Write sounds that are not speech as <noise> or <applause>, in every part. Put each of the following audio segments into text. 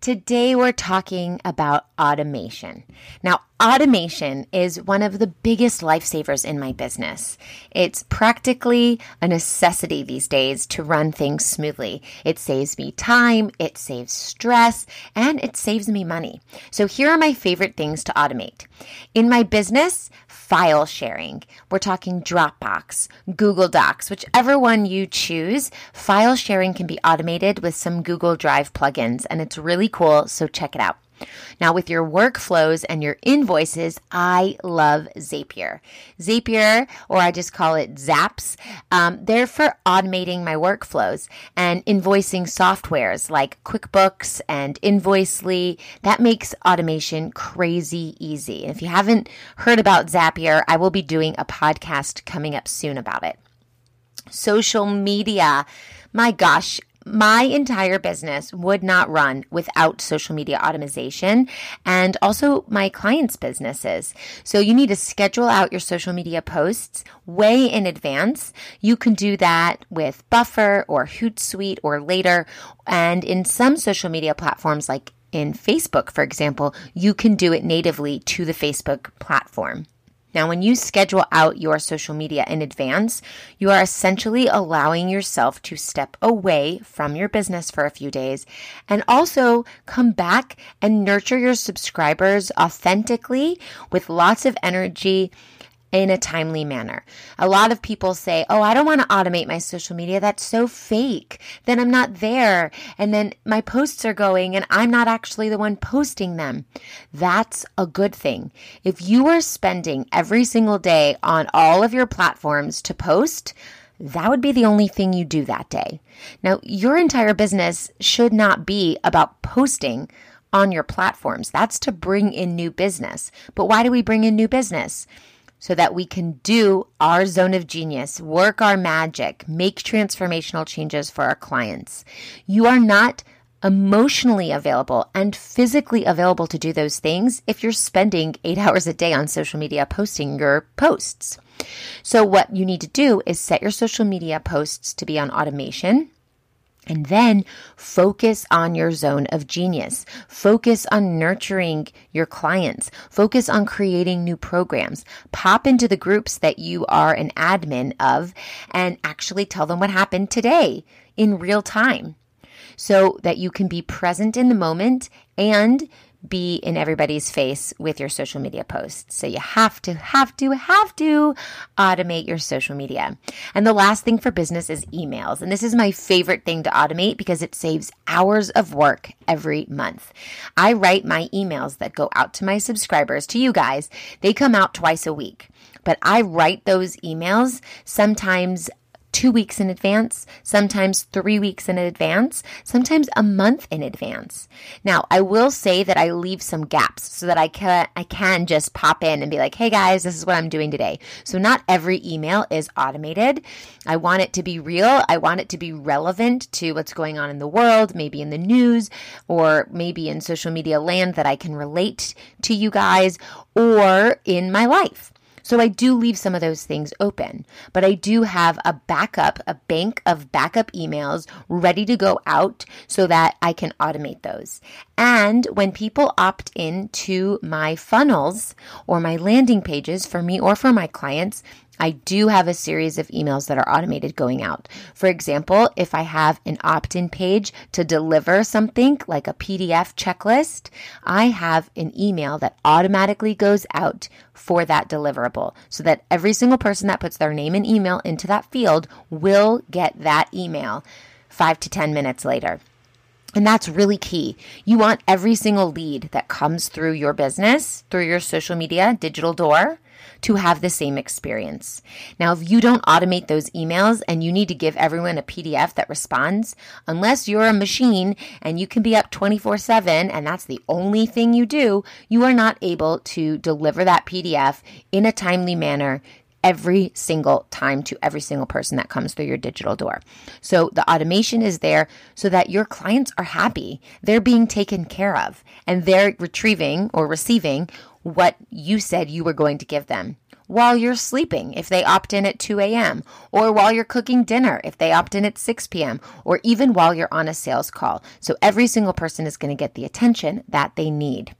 Today we're talking about automation. Now, automation is one of the biggest lifesavers in my business. It's practically a necessity these days to run things smoothly. It saves me time, it saves stress, and it saves me money. So here are my favorite things to automate. In my business, file sharing. We're talking Dropbox, Google Docs, whichever one you choose. File sharing can be automated with some Google Drive plugins, and it's really cool, so check it out. Now, with your workflows and your invoices, I love Zapier. Zapier, or I just call it Zaps, um, they're for automating my workflows and invoicing softwares like QuickBooks and Invoicely. That makes automation crazy easy. If you haven't heard about Zapier, I will be doing a podcast coming up soon about it. Social media. My gosh, my entire business would not run without social media automation and also my clients' businesses. So you need to schedule out your social media posts way in advance. You can do that with Buffer or Hootsuite or later. And in some social media platforms like in Facebook, for example, you can do it natively to the Facebook platform. Now, when you schedule out your social media in advance, you are essentially allowing yourself to step away from your business for a few days and also come back and nurture your subscribers authentically with lots of energy in a timely manner. A lot of people say, Oh, I don't want to automate my social media. That's so fake. Then I'm not there. And then my posts are going and I'm not actually the one posting them. That's a good thing. If you are spending every single day on all of your platforms to post, that would be the only thing you do that day. Now, your entire business should not be about posting on your platforms. That's to bring in new business. But why do we bring in new business? So that we can do our zone of genius, work our magic, make transformational changes for our clients. You are not emotionally available and physically available to do those things if you're spending eight <laughs> hours a day on social media posting your posts. So, what you need to do is set your social media posts to be on automation and then focus on your zone of genius. Focus on nurturing your clients. Focus on creating new programs. Pop into the groups that you are an admin of and actually tell them what happened today in real time so that you can be present in the moment and be in everybody's face with your social media posts. So you have to, have to, have to automate your social media. And the last thing for business is emails. And this is my favorite thing to automate because it saves hours of work every month. I write my emails that go out to my subscribers, to you guys. They come out twice a week but I write those emails sometimes two weeks in advance, sometimes three weeks in advance, sometimes a month in advance. Now, I will say that I leave some gaps so that I can, I can just pop in and be like, hey guys, this is what I'm doing today. So not every email is automated. I want it to be real. I want it to be relevant to what's going on in the world, maybe in the news or maybe in social media land that I can relate to you guys or in my life. So I do leave some of those things open, but I do have a backup, a bank of backup emails ready to go out so that I can automate those. And when people opt in to my funnels or my landing pages for me or for my clients, I do have a series of emails that are automated going out. For example, if I have an opt in page to deliver something like a PDF checklist, I have an email that automatically goes out for that deliverable so that every single person that puts their name and email into that field will get that email five to 10 minutes later. And that's really key. You want every single lead that comes through your business, through your social media, digital door, to have the same experience. Now, if you don't automate those emails and you need to give everyone a PDF that responds, unless you're a machine and you can be up 24 7 and that's the only thing you do, you are not able to deliver that PDF in a timely manner every single time to every single person that comes through your digital door. So the automation is there so that your clients are happy. They're being taken care of and they're retrieving or receiving what you said you were going to give them while you're sleeping if they opt in at 2 a.m., or while you're cooking dinner if they opt in at 6 p.m., or even while you're on a sales call. So every single person is going to get the attention that they need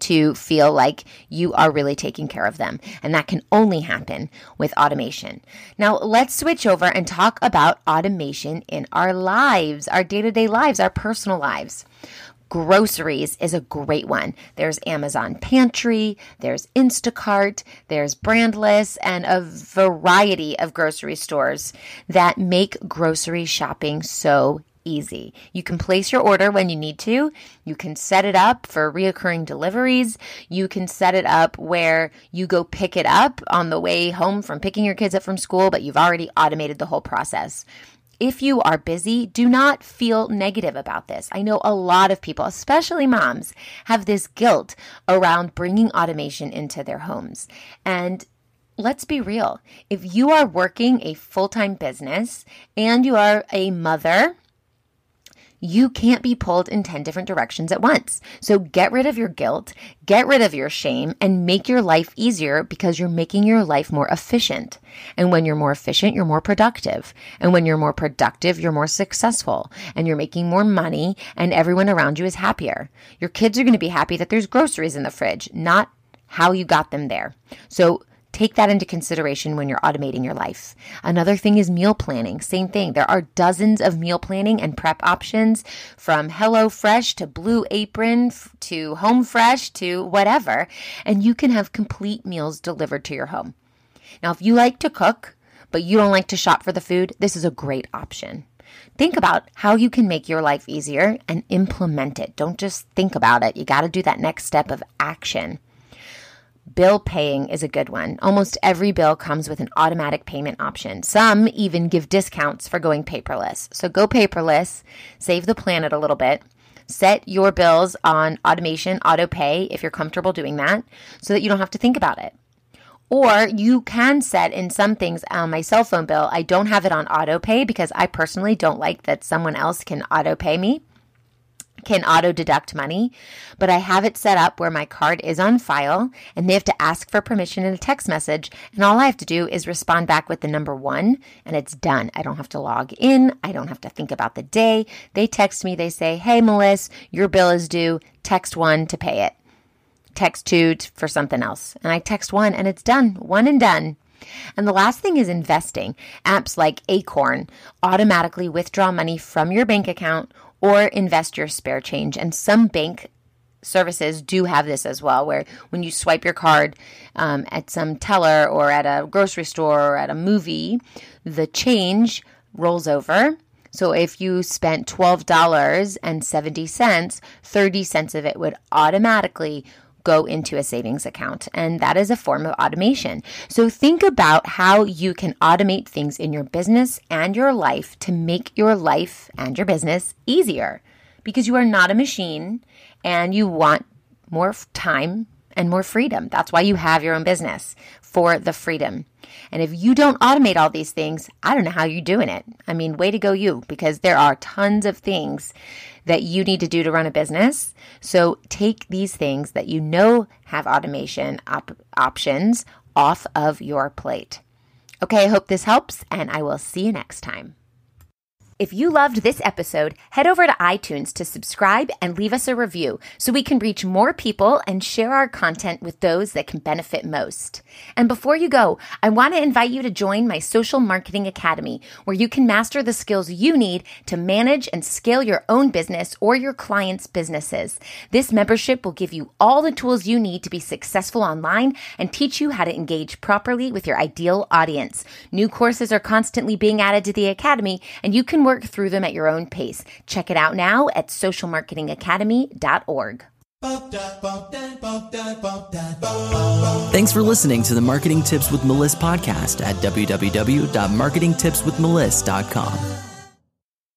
to feel like you are really taking care of them. And that can only happen with automation. Now, let's switch over and talk about automation in our lives, our day to day lives, our personal lives. Groceries is a great one. There's Amazon Pantry, there's Instacart, there's Brandless, and a variety of grocery stores that make grocery shopping so easy. You can place your order when you need to. You can set it up for reoccurring deliveries. You can set it up where you go pick it up on the way home from picking your kids up from school, but you've already automated the whole process. If you are busy, do not feel negative about this. I know a lot of people, especially moms, have this guilt around bringing automation into their homes. And let's be real. If you are working a full time business and you are a mother, you can't be pulled in 10 different directions at once. So get rid of your guilt, get rid of your shame, and make your life easier because you're making your life more efficient. And when you're more efficient, you're more productive. And when you're more productive, you're more successful and you're making more money and everyone around you is happier. Your kids are going to be happy that there's groceries in the fridge, not how you got them there. So Take that into consideration when you're automating your life. Another thing is meal planning. Same thing. There are dozens of meal planning and prep options from HelloFresh to Blue Apron to Home Fresh to whatever. And you can have complete meals delivered to your home. Now, if you like to cook, but you don't like to shop for the food, this is a great option. Think about how you can make your life easier and implement it. Don't just think about it. You got to do that next step of action. Bill paying is a good one. Almost every bill comes with an automatic payment option. Some even give discounts for going paperless. So go paperless, save the planet a little bit. Set your bills on automation, auto pay, if you're comfortable doing that, so that you don't have to think about it. Or you can set in some things on my cell phone bill. I don't have it on auto pay because I personally don't like that someone else can auto pay me can auto deduct money, but I have it set up where my card is on file and they have to ask for permission in a text message. And all I have to do is respond back with the number one and it's done. I don't have to log in. I don't have to think about the day. They text me, they say, Hey, Melissa, your bill is due. Text one to pay it. Text two for something else. And I text one and it's done. One and done. And the last thing is investing. Apps like Acorn automatically withdraw money from your bank account or invest your spare change. And some bank services do have this as well, where when you swipe your card um, at some teller or at a grocery store or at a movie, the change rolls over. So if you spent $12.70, 30 cents of it would automatically go into a savings account. And that is a form of automation. So think about how you can automate things in your business and your life to make your life and your business easier because you are not a machine and you want more time and more freedom. That's why you have your own business for the freedom. And if you don't automate all these things, I don't know how you're doing it. I mean, way to go, you, because there are tons of things that you need to do to run a business. So take these things that you know have automation op- options off of your plate. Okay, I hope this helps, and I will see you next time. If you loved this episode, head over to iTunes to subscribe and leave us a review so we can reach more people and share our content with those that can benefit most. And before you go, I want to invite you to join my Social Marketing Academy, where you can master the skills you need to manage and scale your own business or your clients' businesses. This membership will give you all the tools you need to be successful online and teach you how to engage properly with your ideal audience. New courses are constantly being added to the Academy, and you can work through them at your own pace. Check it out now at socialmarketingacademy.org. Thanks for listening to the Marketing Tips with Melissa podcast at www.marketingtipswithmelissa.com.